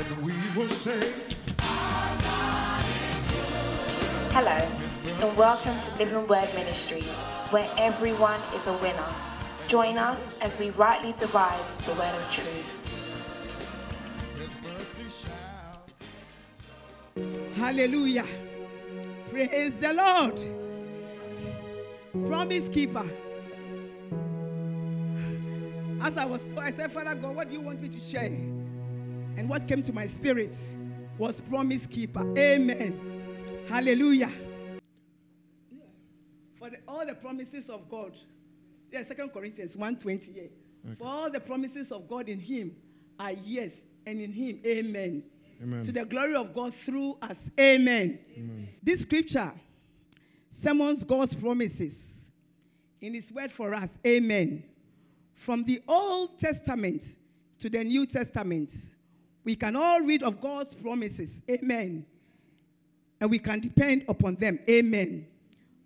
and we will say, Hello, and welcome to Living Word Ministries, where everyone is a winner. Join us as we rightly divide the word of truth. His mercy shall. Hallelujah. Praise the Lord. Promise keeper. As I was told, I said, Father God, what do you want me to share? And what came to my spirit was promise keeper. Amen. Hallelujah. For the, all the promises of God. Yeah, Second Corinthians 120. Yeah. For all the promises of God in him are yes, and in him, amen. Amen. To the glory of God through us. Amen. This scripture summons God's promises in his word for us. Amen. From the Old Testament to the New Testament, we can all read of God's promises. Amen. And we can depend upon them. Amen.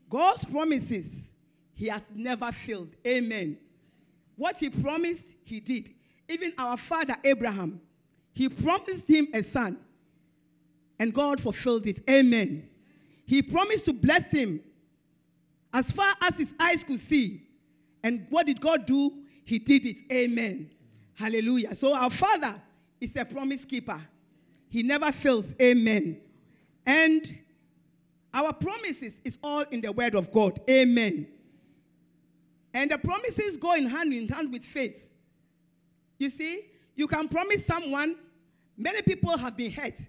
God's promises, he has never failed. Amen. What he promised, he did. Even our father Abraham, he promised him a son, and God fulfilled it. Amen. He promised to bless him as far as his eyes could see. And what did God do? He did it. Amen. Hallelujah. So our Father is a promise keeper. He never fails. Amen. And our promises is all in the word of God. Amen. And the promises go in hand in hand with faith. You see, you can promise someone, many people have been hurt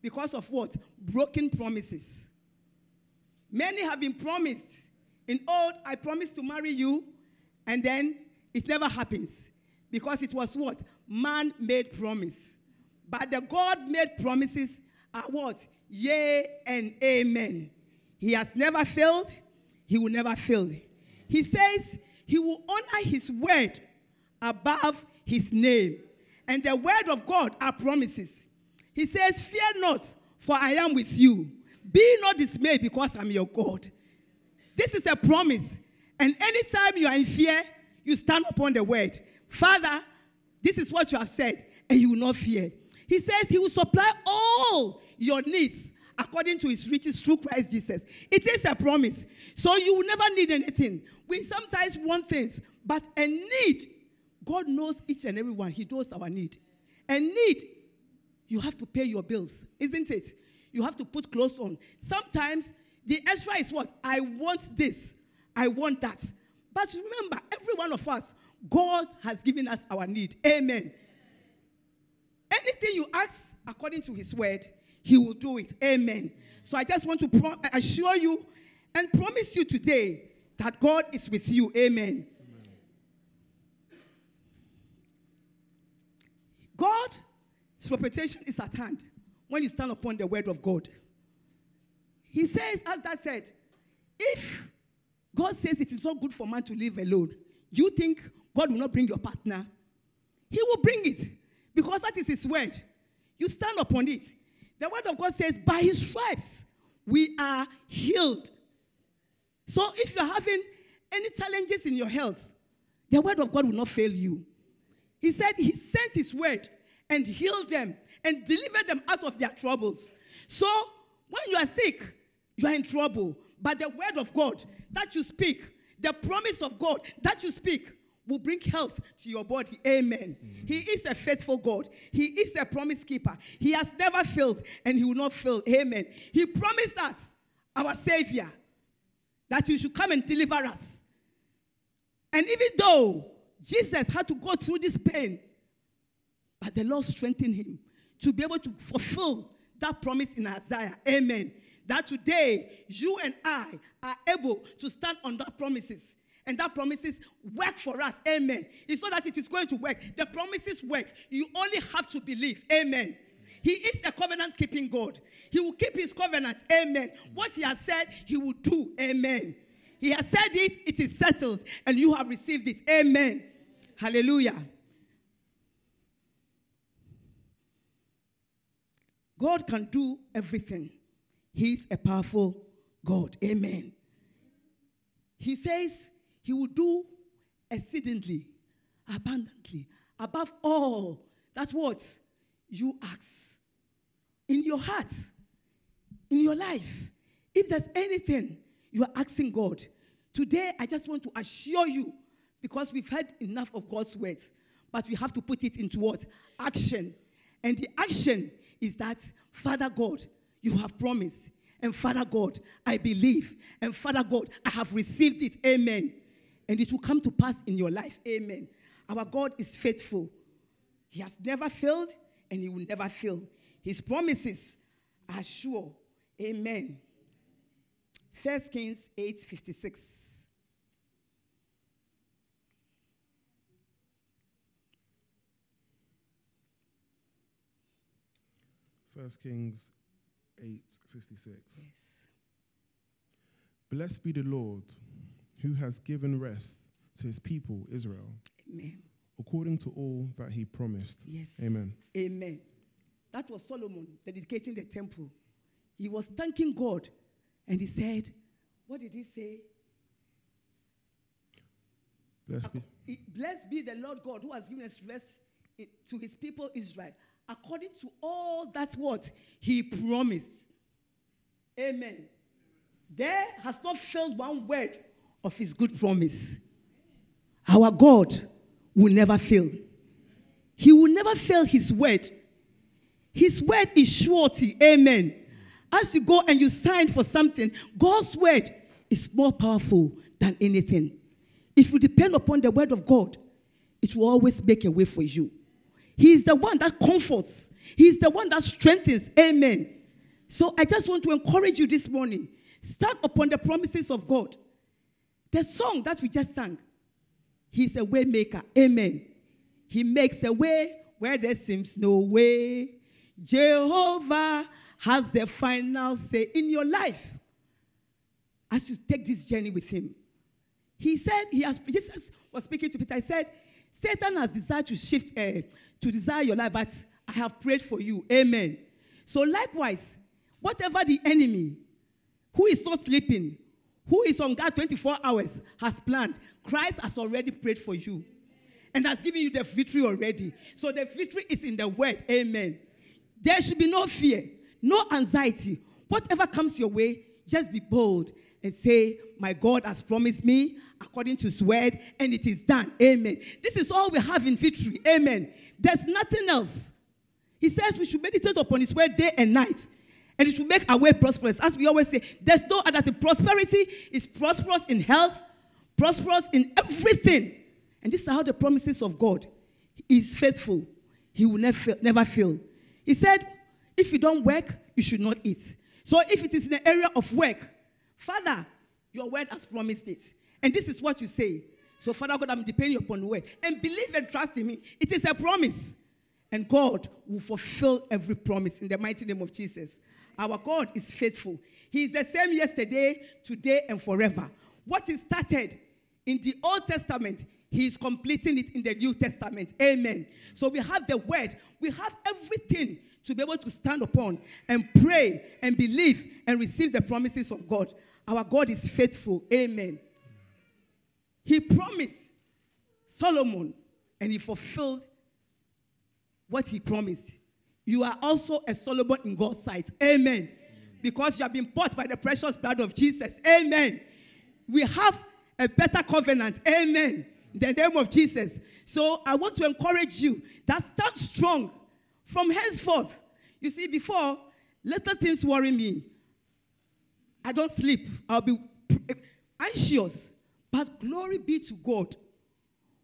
because of what? Broken promises. Many have been promised. In old, I promised to marry you, and then it never happens because it was what? Man made promise. But the God made promises are what? Yea and amen. He has never failed, he will never fail. He says he will honor his word above his name. And the word of God are promises. He says, Fear not, for I am with you. Be not dismayed, because I'm your God. This is a promise. And anytime you are in fear, you stand upon the word. Father, this is what you have said, and you will not fear. He says he will supply all your needs according to his riches through Christ Jesus. It is a promise. So you will never need anything. We sometimes want things, but a need, God knows each and every one. He knows our need. A need, you have to pay your bills, isn't it? You have to put clothes on. Sometimes the extra is what? I want this. I want that. But remember, every one of us, God has given us our need. Amen. Anything you ask according to his word, he will do it. Amen. So I just want to pro- assure you and promise you today that God is with you. Amen. God's reputation is at hand when you stand upon the word of God. He says, as that said, if God says it is not good for man to live alone, you think God will not bring your partner? He will bring it because that is his word. You stand upon it. The word of God says, by his stripes we are healed. So if you're having any challenges in your health, the word of God will not fail you. He said he sent his word and healed them and delivered them out of their troubles. So when you are sick, you are in trouble. But the word of God that you speak, the promise of God that you speak, will bring health to your body. Amen. Mm-hmm. He is a faithful God. He is a promise keeper. He has never failed and he will not fail. Amen. He promised us, our Savior, that he should come and deliver us. And even though Jesus had to go through this pain, but the Lord strengthened him to be able to fulfill that promise in Isaiah. Amen. That today you and I are able to stand on that promises. And that promises work for us. Amen. It's not that it is going to work. The promises work. You only have to believe. Amen. He is a covenant keeping God. He will keep his covenant. Amen. What he has said, he will do. Amen. He has said it, it is settled, and you have received it. Amen. Hallelujah. God can do everything. He's a powerful God. Amen. He says he will do exceedingly, abundantly, above all that what you ask in your heart, in your life, if there's anything you are asking God, today I just want to assure you, because we've heard enough of God's words, but we have to put it into what? Action. And the action is that, Father God, you have promised. And Father God, I believe. And Father God, I have received it. Amen. And it will come to pass in your life. Amen. Our God is faithful. He has never failed and he will never fail. His promises are sure. Amen. 1 Kings 8 56. First Kings 8 56. Yes. Blessed be the Lord who has given rest to his people Israel Amen. according to all that he promised. Yes. Amen. Amen. That was Solomon dedicating the temple. He was thanking God and he said, What did he say? Blessed be. Blessed be the Lord God who has given us rest to his people Israel, according to all that what he promised. Amen. There has not failed one word of his good promise. Our God will never fail. He will never fail his word. His word is surety. Amen. As you go and you sign for something, God's word is more powerful than anything. If you depend upon the word of God, it will always make a way for you. He is the one that comforts, He is the one that strengthens. Amen. So I just want to encourage you this morning stand upon the promises of God. The song that we just sang, He's a way maker. Amen. He makes a way where there seems no way. Jehovah has the final say in your life as you take this journey with him. He said, he has, Jesus was speaking to Peter. He said, Satan has desired to shift, uh, to desire your life, but I have prayed for you. Amen. So, likewise, whatever the enemy who is not sleeping, who is on guard 24 hours, has planned, Christ has already prayed for you and has given you the victory already. So, the victory is in the word. Amen. There should be no fear, no anxiety. Whatever comes your way, just be bold and say, My God has promised me according to his word, and it is done. Amen. This is all we have in victory. Amen. There's nothing else. He says we should meditate upon his word day and night. And it should make our way prosperous. As we always say, there's no other thing. Prosperity is prosperous in health, prosperous in everything. And this is how the promises of God He is faithful. He will never never fail. He said, if you don't work, you should not eat. So if it is in the area of work, Father, your word has promised it. And this is what you say. So, Father God, I'm depending upon the word. And believe and trust in me. It is a promise. And God will fulfill every promise in the mighty name of Jesus. Our God is faithful. He is the same yesterday, today, and forever. What He started in the Old Testament, He is completing it in the New Testament. Amen. So we have the word, we have everything to be able to stand upon and pray and believe and receive the promises of God. Our God is faithful. Amen. He promised Solomon and he fulfilled what he promised. You are also a Solomon in God's sight. Amen. Because you have been bought by the precious blood of Jesus. Amen. We have a better covenant. Amen. In the name of Jesus. So I want to encourage you that stand strong from henceforth. You see, before, little things worry me. I don't sleep. I'll be anxious. But glory be to God,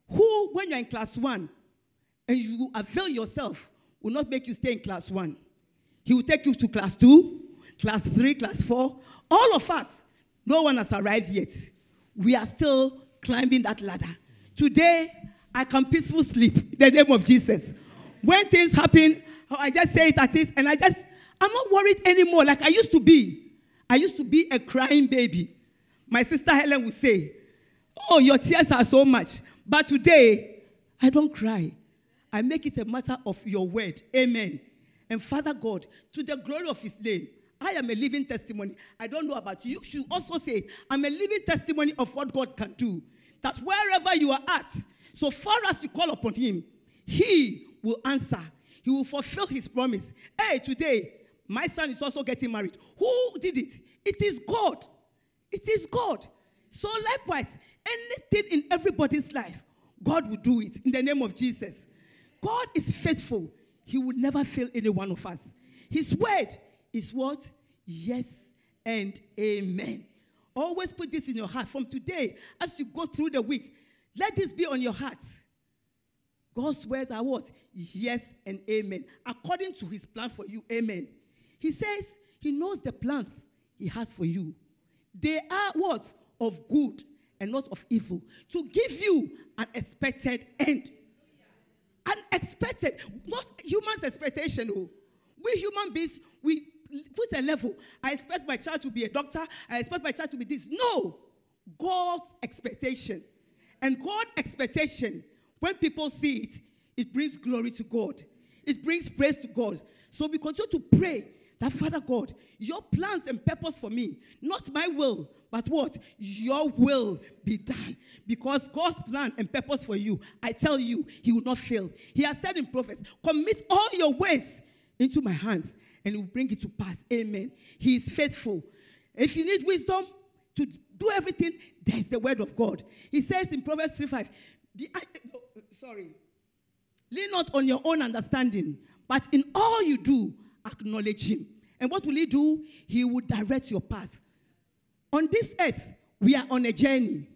who, when you're in class one and you avail yourself, will not make you stay in class one. He will take you to class two, class three, class four. All of us, no one has arrived yet. We are still climbing that ladder. Today, I can peacefully sleep in the name of Jesus. When things happen, I just say it at this, and I just, I'm not worried anymore like I used to be. I used to be a crying baby. My sister Helen would say, Oh, your tears are so much. But today, I don't cry. I make it a matter of your word. Amen. And Father God, to the glory of his name, I am a living testimony. I don't know about you. You should also say, I'm a living testimony of what God can do. That wherever you are at, so far as you call upon him, he will answer. He will fulfill his promise. Hey, today, My son is also getting married. Who did it? It is God. It is God. So, likewise, anything in everybody's life, God will do it in the name of Jesus. God is faithful. He will never fail any one of us. His word is what? Yes and amen. Always put this in your heart. From today, as you go through the week, let this be on your heart. God's words are what? Yes and amen. According to his plan for you, amen. He says he knows the plans he has for you. They are what? Of good and not of evil. To give you an expected end. Unexpected, not human's expectation. Oh. We human beings, we put a level. I expect my child to be a doctor. I expect my child to be this. No, God's expectation. And God's expectation, when people see it, it brings glory to God. It brings praise to God. So we continue to pray that, Father God, your plans and purpose for me, not my will, but what? Your will be done. Because God's plan and purpose for you, I tell you, He will not fail. He has said in prophets, commit all your ways into my hands and He will bring it to pass. Amen. He is faithful. If you need wisdom to do everything, there's the word of God. He says in Proverbs 3 5, the, sorry, lean not on your own understanding, but in all you do, acknowledge Him. And what will He do? He will direct your path. On this earth, we are on a journey.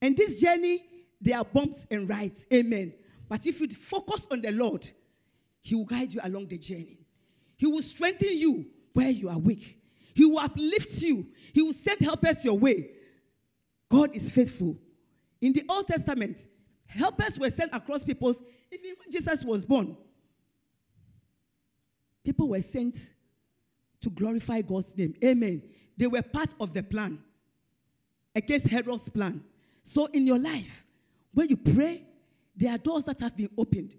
And this journey, there are bumps and rides. Amen. But if you focus on the Lord, He will guide you along the journey. He will strengthen you where you are weak. He will uplift you. He will send helpers your way. God is faithful. In the Old Testament, helpers were sent across people's, even when Jesus was born, people were sent to glorify God's name. Amen. They were part of the plan against Herod's plan. So in your life, when you pray, there are doors that have been opened.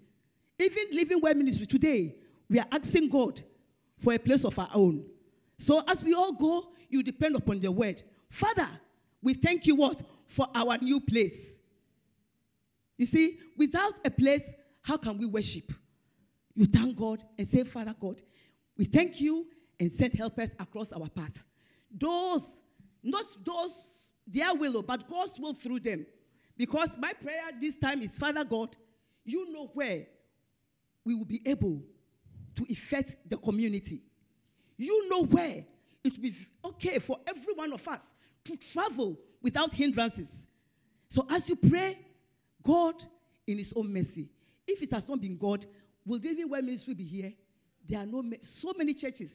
Even Living Word Ministry today, we are asking God for a place of our own. So as we all go, you depend upon the word. Father, we thank you what? For our new place. You see, without a place, how can we worship? You thank God and say, Father God, we thank you and send helpers across our path. Those, not those, their will, oh, but God's will through them. Because my prayer this time is, Father God, you know where we will be able to affect the community. You know where it will be okay for every one of us to travel without hindrances. So as you pray, God, in His own mercy, if it has not been God, will Living Word Ministry be here? There are no so many churches.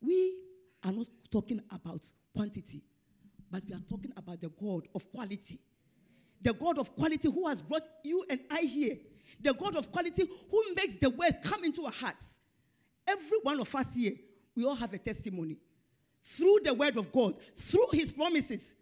We are not talking about quantity, but we are talking about the God of quality. The God of quality who has brought you and I here. The God of quality who makes the word come into our hearts. Every one of us here, we all have a testimony. Through the word of God, through his promises.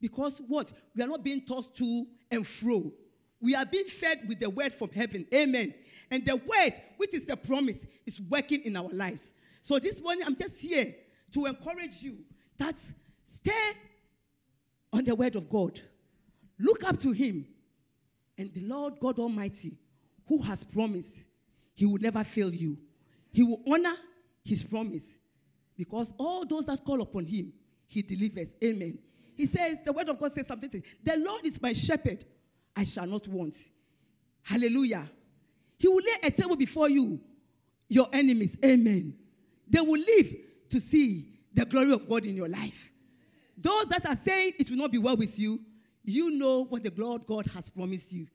Because what? We are not being tossed to and fro. We are being fed with the word from heaven. Amen. And the word, which is the promise, is working in our lives. So this morning, I'm just here to encourage you that stay on the word of God. Look up to him. And the Lord God Almighty, who has promised, he will never fail you. He will honor his promise. Because all those that call upon him, he delivers. Amen. He says, the word of God says something. The Lord is my shepherd, I shall not want. Hallelujah. He will lay a table before you, your enemies. Amen. They will live to see the glory of God in your life. Those that are saying it will not be well with you, you know what the Lord God has promised you.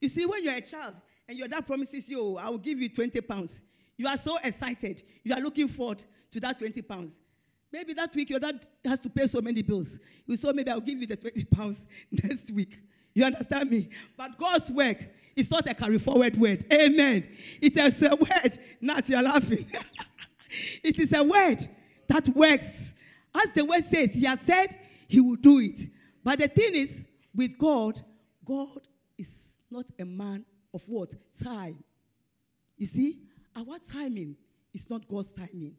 You see, when you're a child and your dad promises you, oh, I will give you 20 pounds, you are so excited. You are looking forward to that 20 pounds. Maybe that week your dad has to pay so many bills. You saw maybe I'll give you the 20 pounds next week. You understand me? But God's work is not a carry forward word. Amen. It is a word. Not you're laughing. it is a word that works. As the word says, He has said He will do it. But the thing is, with God, God is not a man of what? Time. You see, our timing is not God's timing.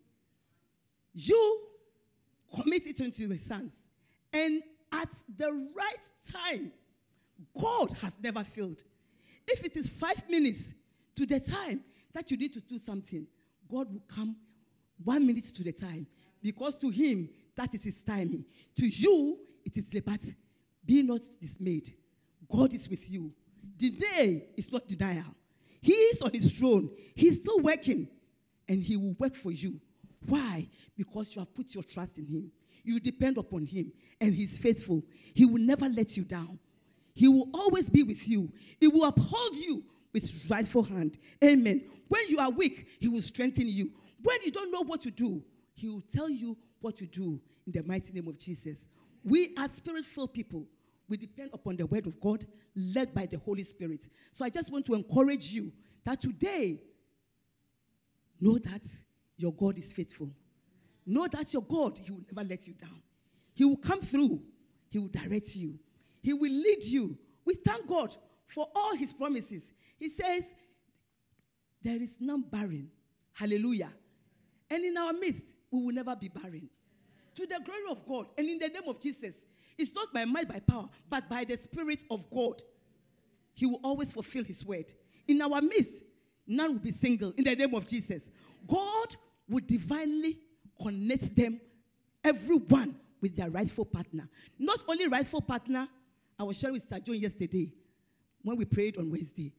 You commit it into His hands. And at the right time, God has never failed. If it is five minutes to the time that you need to do something, God will come one minute to the time. Because to him, that is his timing. To you, it is liberty. Be not dismayed. God is with you. Delay is not denial. He is on his throne. He's still working. And he will work for you. Why? Because you have put your trust in him. You depend upon him. And he's faithful. He will never let you down. He will always be with you. He will uphold you with his rightful hand. Amen. When you are weak, he will strengthen you. When you don't know what to do, he will tell you what to do in the mighty name of Jesus. We are spirit filled people. We depend upon the word of God led by the Holy Spirit. So I just want to encourage you that today, know that your God is faithful. Know that your God, He will never let you down. He will come through, He will direct you, He will lead you. We thank God for all His promises. He says, There is none barren. Hallelujah. And in our midst, we will never be barren. To the glory of God and in the name of Jesus, it's not by might, by power, but by the Spirit of God. He will always fulfill His word. In our midst, none will be single in the name of Jesus. God will divinely connect them, everyone, with their rightful partner. Not only rightful partner, I was sharing with Sir John yesterday when we prayed on Wednesday.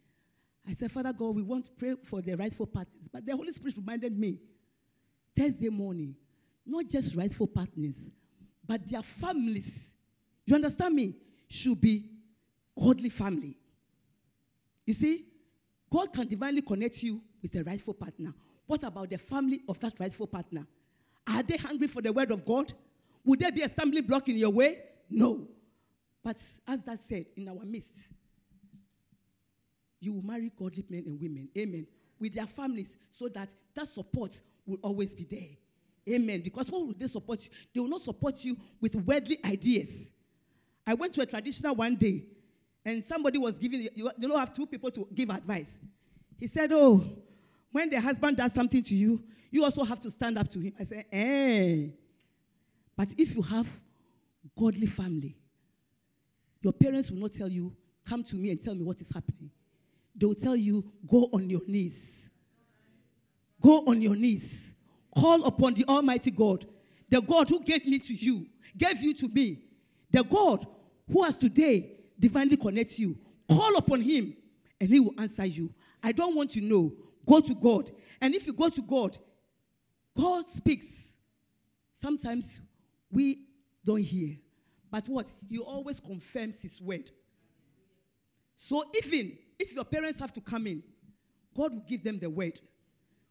I said, Father God, we want to pray for the rightful partners. But the Holy Spirit reminded me Thursday morning, not just rightful partners, but their families. You understand me? Should be godly family. You see, God can divinely connect you with a rightful partner. What about the family of that rightful partner? Are they hungry for the word of God? Would there be a stumbling block in your way? No. But as that said, in our midst, you will marry godly men and women. Amen. With their families so that that support will always be there. Amen. Because what will they support you? They will not support you with worldly ideas. I went to a traditional one day and somebody was giving, you, you don't have two people to give advice. He said, Oh, when the husband does something to you, you also have to stand up to him. I said, Eh. But if you have godly family, your parents will not tell you, Come to me and tell me what is happening. They will tell you, Go on your knees. Go on your knees. Call upon the Almighty God, the God who gave me to you, gave you to me, the God who has today divinely connects you. Call upon Him and He will answer you. I don't want to know. Go to God. And if you go to God, God speaks. Sometimes we don't hear. But what? He always confirms His word. So even if your parents have to come in, God will give them the word.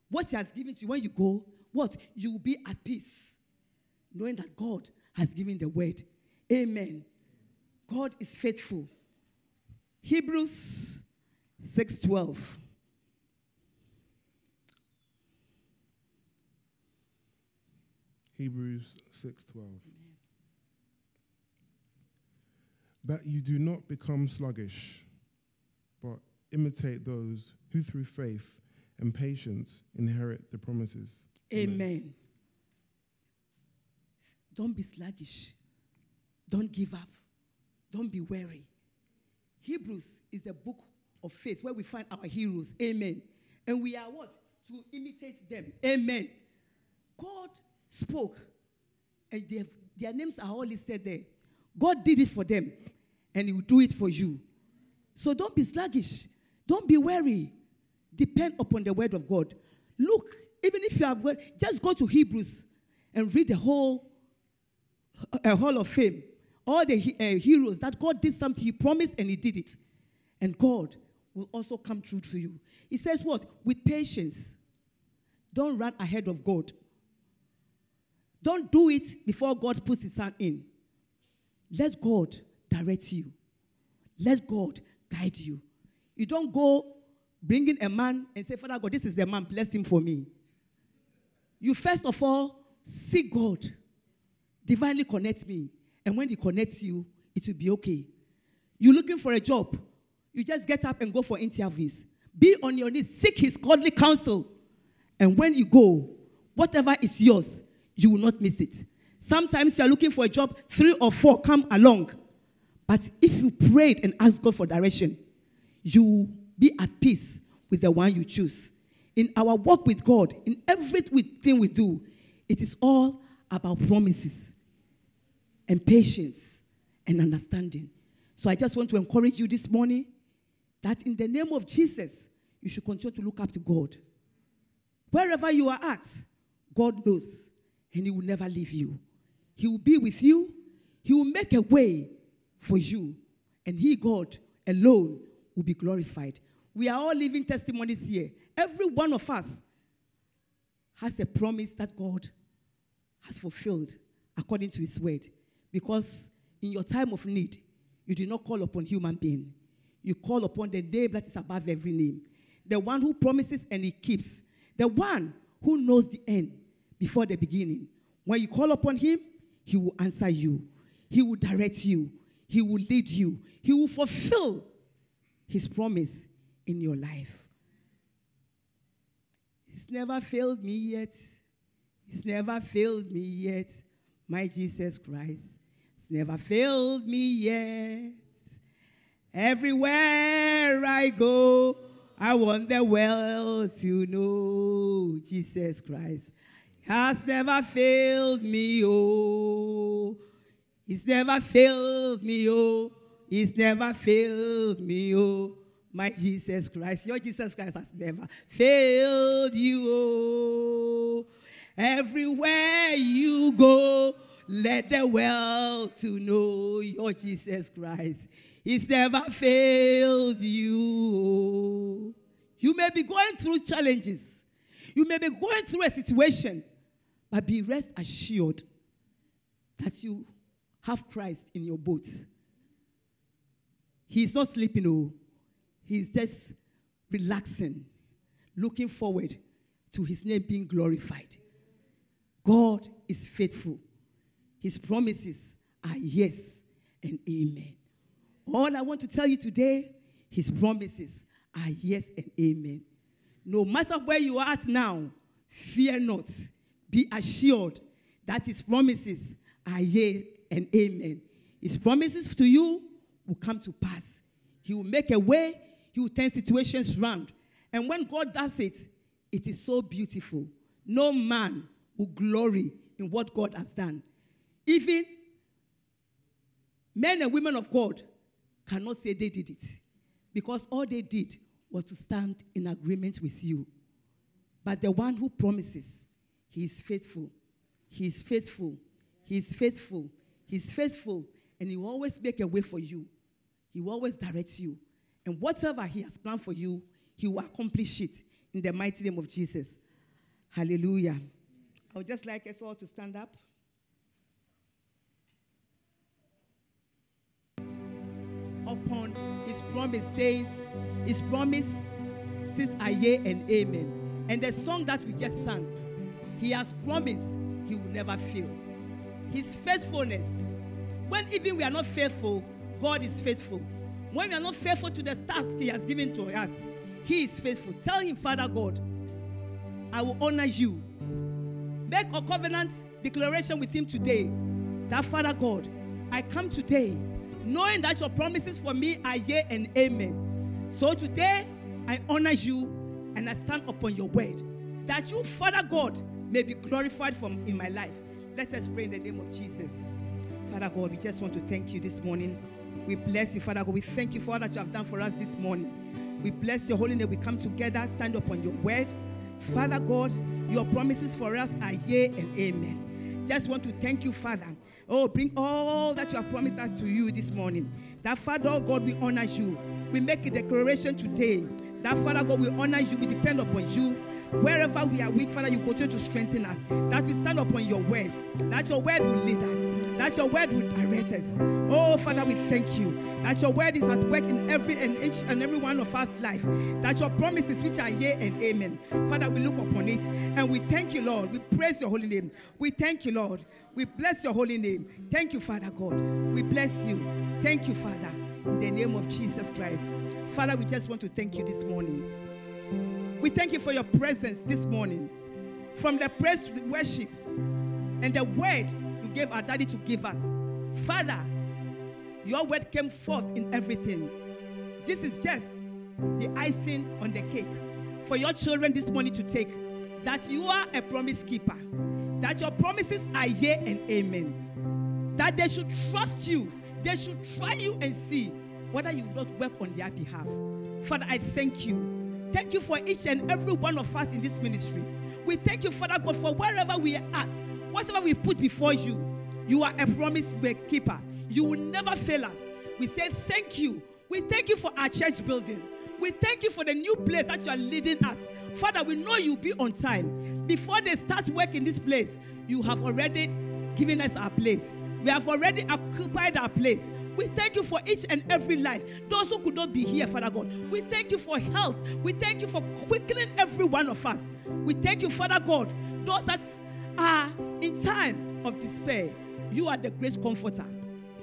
What He has given to you when you go, what? You will be at peace, knowing that God has given the word. Amen. God is faithful. Hebrews 6:12. Hebrews 6:12. That you do not become sluggish, but imitate those who through faith and patience inherit the promises. Amen. Don't be sluggish. Don't give up. Don't be weary. Hebrews is the book of faith where we find our heroes. Amen. And we are what? To imitate them. Amen. God spoke, and have, their names are all listed there. God did it for them, and He will do it for you. So don't be sluggish. Don't be weary. Depend upon the word of God. Look, even if you have just go to Hebrews and read the whole uh, Hall of Fame. All the uh, heroes that God did something, He promised and He did it. And God will also come true to you. He says, What? With patience. Don't run ahead of God. Don't do it before God puts His hand in. Let God direct you. Let God guide you. You don't go bringing a man and say, Father God, this is the man, bless him for me. You first of all seek God, divinely connect me. And when He connects you, it will be okay. You're looking for a job, you just get up and go for interviews. Be on your knees, seek His godly counsel. And when you go, whatever is yours, you will not miss it. Sometimes you're looking for a job, three or four come along. But if you prayed and asked God for direction, you be at peace with the one you choose. in our walk with God, in everything we do, it is all about promises and patience and understanding. So I just want to encourage you this morning that in the name of Jesus, you should continue to look up to God. Wherever you are at, God knows, and He will never leave you. He will be with you, He will make a way for you, and He, God, alone will be glorified. We are all living testimonies here. Every one of us has a promise that God has fulfilled according to His word. Because in your time of need, you do not call upon human being. You call upon the name that is above every name. The one who promises and he keeps. The one who knows the end before the beginning. When you call upon him, he will answer you. He will direct you. He will lead you. He will fulfill his promise in your life. It's never failed me yet. It's never failed me yet. My Jesus Christ. It's never failed me yet. Everywhere I go, I want the world to know Jesus Christ has never failed me, oh. It's never failed me, oh. It's never failed me, oh. My Jesus Christ. Your Jesus Christ has never failed you, oh. Everywhere you go, let the world to know your Jesus Christ. He's never failed you. Oh. You may be going through challenges. You may be going through a situation, but be rest assured that you have Christ in your boat. He's not sleeping, oh. He's just relaxing, looking forward to his name being glorified. God is faithful. His promises are yes and amen. All I want to tell you today, his promises are yes and amen. No matter where you are at now, fear not. Be assured that his promises are yes and amen. His promises to you will come to pass. He will make a way, he will turn situations round. And when God does it, it is so beautiful. No man will glory in what God has done. Even men and women of God cannot say they did it because all they did was to stand in agreement with you. But the one who promises, he is faithful. He is faithful. He is faithful. He is faithful. And he will always make a way for you. He will always direct you. And whatever he has planned for you, he will accomplish it in the mighty name of Jesus. Hallelujah. I would just like us all to stand up. Upon his promise says, his promise says, Aye and Amen. And the song that we just sang, he has promised he will never fail. His faithfulness, when even we are not faithful, God is faithful. When we are not faithful to the task he has given to us, he is faithful. Tell him, Father God, I will honor you. Make a covenant declaration with him today that, Father God, I come today knowing that your promises for me are yea and amen. So today, I honor you and I stand upon your word. That you, Father God, may be glorified from in my life. Let us pray in the name of Jesus. Father God, we just want to thank you this morning. We bless you, Father God. We thank you for all that you have done for us this morning. We bless your holy name. We come together, stand upon your word. Father God, your promises for us are yea and amen. Just want to thank you, Father. Oh, bring all that you have promised us to you this morning. That Father God, we honor you. We make a declaration today. That Father God, we honor you. We depend upon you. Wherever we are weak, Father, you continue to strengthen us. That we stand upon your word. That your word will lead us. That your word will direct us. Oh, Father, we thank you. That your word is at work in every and each and every one of us life. That your promises, which are yea and amen. Father, we look upon it and we thank you, Lord. We praise your holy name. We thank you, Lord. We bless your holy name. Thank you, Father God. We bless you. Thank you, Father. In the name of Jesus Christ. Father, we just want to thank you this morning. We thank you for your presence this morning. From the praise worship and the word gave our daddy to give us. Father, your word came forth in everything. This is just the icing on the cake. for your children this morning to take that you are a promise keeper, that your promises are yea and amen, that they should trust you, they should try you and see whether you will not work on their behalf. Father, I thank you. Thank you for each and every one of us in this ministry. We thank you, Father God, for wherever we are at, whatever we put before you, you are a promise keeper. You will never fail us. We say thank you. We thank you for our church building. We thank you for the new place that you are leading us. Father, we know you'll be on time. Before they start work in this place, you have already given us our place. We have already occupied our place. We thank you for each and every life. Those who could not be here, Father God. We thank you for health. We thank you for quickening every one of us. We thank you, Father God. Those that are in time of despair, you are the great comforter.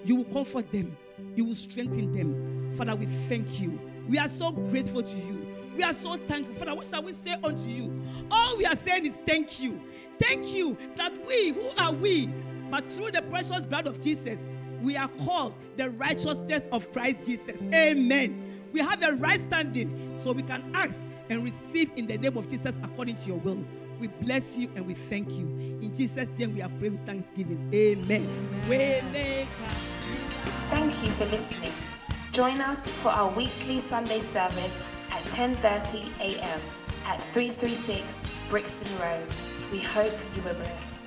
You will comfort them. You will strengthen them. Father, we thank you. We are so grateful to you. We are so thankful. Father, what shall we say unto you? All we are saying is thank you. Thank you that we, who are we, but through the precious blood of Jesus, we are called the righteousness of Christ Jesus. Amen. We have a right standing so we can ask and receive in the name of Jesus according to your will. We bless you and we thank you. In Jesus' name we have prayed with thanksgiving. Amen. Amen. Thank you for listening. Join us for our weekly Sunday service at 10:30 a.m. at 336 Brixton Road. We hope you were blessed.